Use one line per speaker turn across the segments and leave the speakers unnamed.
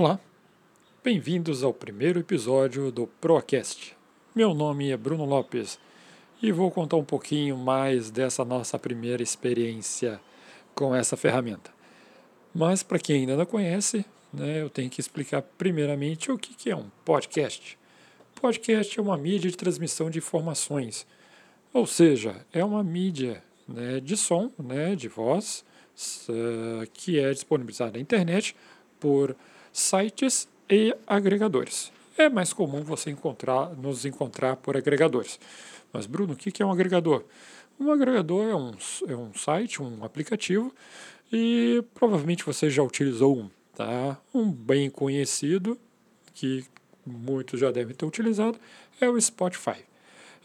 Olá, bem-vindos ao primeiro episódio do Procast. Meu nome é Bruno Lopes e vou contar um pouquinho mais dessa nossa primeira experiência com essa ferramenta. Mas para quem ainda não conhece, né, eu tenho que explicar primeiramente o que, é um podcast. Podcast é uma mídia de transmissão de informações, ou seja, é uma mídia né, de som, né, de voz, que é disponibilizada na internet por sites e agregadores. É mais comum você encontrar, nos encontrar por agregadores. Mas, Bruno, o que é um agregador? Um agregador é um, é um site, um aplicativo, e provavelmente você já utilizou um. Tá? Um bem conhecido, que muitos já devem ter utilizado, é o Spotify.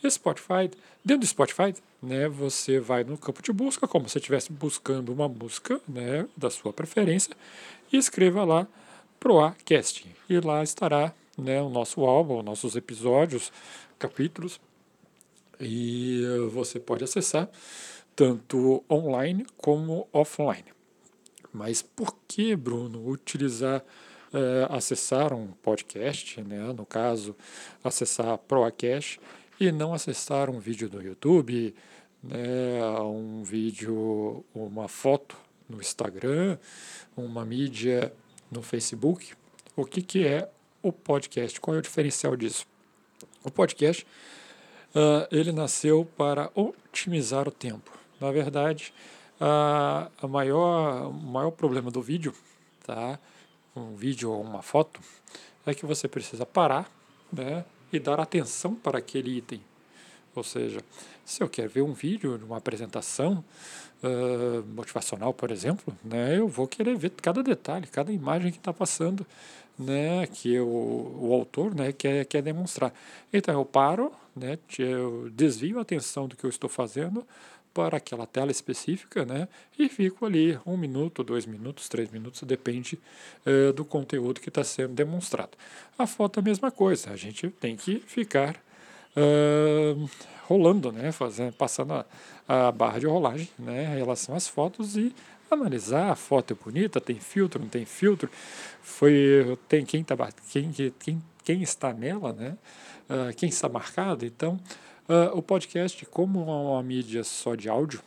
Spotify, dentro do Spotify, né, você vai no campo de busca, como se estivesse buscando uma música né, da sua preferência, e escreva lá Proacast. E lá estará né, o nosso álbum, nossos episódios, capítulos, e você pode acessar tanto online como offline. Mas por que, Bruno, utilizar, é, acessar um podcast, né, no caso, acessar a Proacast, e não acessar um vídeo no YouTube, né, um vídeo, uma foto no Instagram, uma mídia no Facebook. O que, que é o podcast? Qual é o diferencial disso? O podcast uh, ele nasceu para otimizar o tempo. Na verdade, uh, a maior, o maior problema do vídeo, tá? um vídeo ou uma foto, é que você precisa parar, né? e dar atenção para aquele item. Ou seja, se eu quero ver um vídeo de uma apresentação uh, motivacional, por exemplo, né, eu vou querer ver cada detalhe, cada imagem que está passando, né, que o, o autor né, quer, quer demonstrar. Então eu paro, né, eu desvio a atenção do que eu estou fazendo para aquela tela específica, né? E fico ali um minuto, dois minutos, três minutos, depende do conteúdo que está sendo demonstrado. A foto é a mesma coisa, a gente tem que ficar rolando, né? Fazendo, passando a, a, barra de rolagem, né? Em relação às fotos e analisar a foto é bonita, tem filtro, não tem filtro, foi tem quem tá quem quem quem está nela, né? Uh, quem está marcado, então Uh, o podcast, como é uma mídia só de áudio,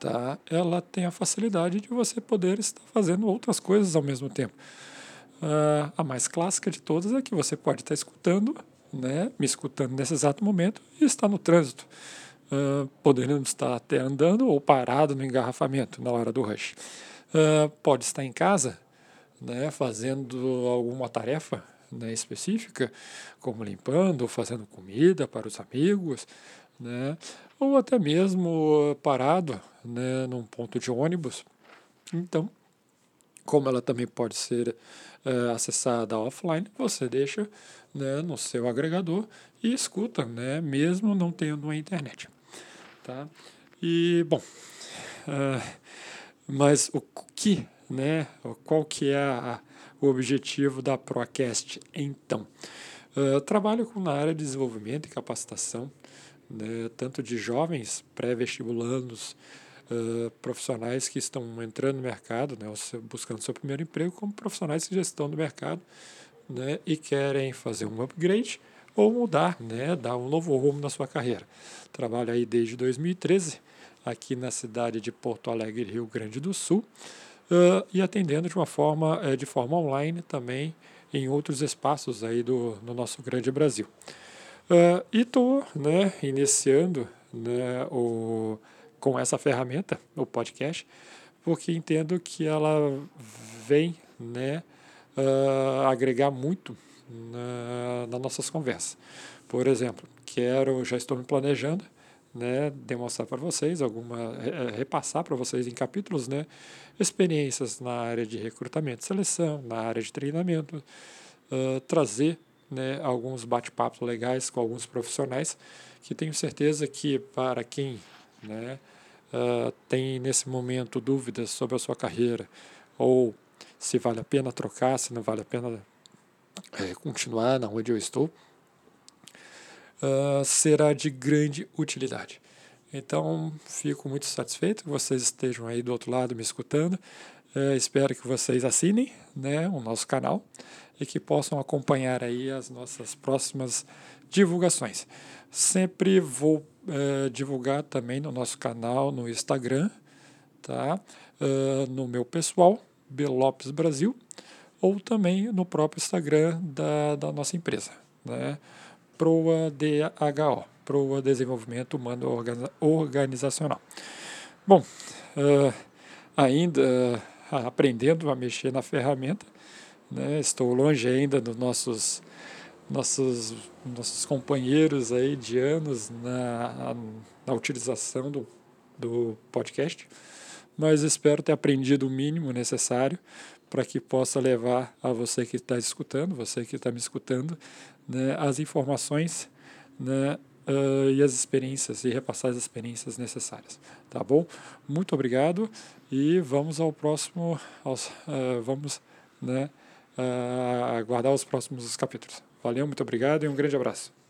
tá, ela tem a facilidade de você poder estar fazendo outras coisas ao mesmo tempo. Uh, a mais clássica de todas é que você pode estar escutando, né, me escutando nesse exato momento e estar no trânsito, uh, podendo estar até andando ou parado no engarrafamento na hora do rush. Uh, pode estar em casa, né, fazendo alguma tarefa né, específica, como limpando ou fazendo comida para os amigos, né, ou até mesmo parado né, num ponto de ônibus. Então, como ela também pode ser é, acessada offline, você deixa né, no seu agregador e escuta, né, mesmo não tendo uma internet. Tá? E, bom, uh, mas o que, né, qual que é a, o objetivo da Procast, então? Uh, trabalho com na área de desenvolvimento e capacitação, né, tanto de jovens pré-vestibulandos, uh, profissionais que estão entrando no mercado, né, buscando seu primeiro emprego, como profissionais que já estão no mercado né, e querem fazer um upgrade ou mudar, né, dar um novo rumo na sua carreira. Trabalho aí desde 2013 aqui na cidade de Porto Alegre, Rio Grande do Sul uh, e atendendo de uma forma, uh, de forma online também em outros espaços aí do, no nosso grande Brasil. Uh, e estou né, iniciando né, o, com essa ferramenta, o podcast, porque entendo que ela vem né, uh, agregar muito na, nas nossas conversas. Por exemplo, quero, já estou me planejando né, demonstrar para vocês, alguma é, repassar para vocês em capítulos, né, experiências na área de recrutamento e seleção, na área de treinamento, uh, trazer né, alguns bate-papos legais com alguns profissionais que tenho certeza que para quem né, uh, tem nesse momento dúvidas sobre a sua carreira ou se vale a pena trocar, se não vale a pena é, continuar na onde eu estou, uh, será de grande utilidade. Então, fico muito satisfeito que vocês estejam aí do outro lado me escutando. É, espero que vocês assinem né, o nosso canal e que possam acompanhar aí as nossas próximas divulgações. Sempre vou é, divulgar também no nosso canal no Instagram, tá? Uh, no meu pessoal, Belopes Brasil, ou também no próprio Instagram da, da nossa empresa, né? Proa DHO, Proa Desenvolvimento Humano Organizacional. Bom, uh, ainda aprendendo a mexer na ferramenta, né? estou longe ainda dos nossos nossos, nossos companheiros aí de anos na, na utilização do, do podcast, mas espero ter aprendido o mínimo necessário para que possa levar a você que está escutando, você que está me escutando, né, as informações né, uh, e as experiências, e repassar as experiências necessárias. Tá bom? Muito obrigado e vamos ao próximo, aos, uh, vamos né, uh, aguardar os próximos capítulos. Valeu, muito obrigado e um grande abraço.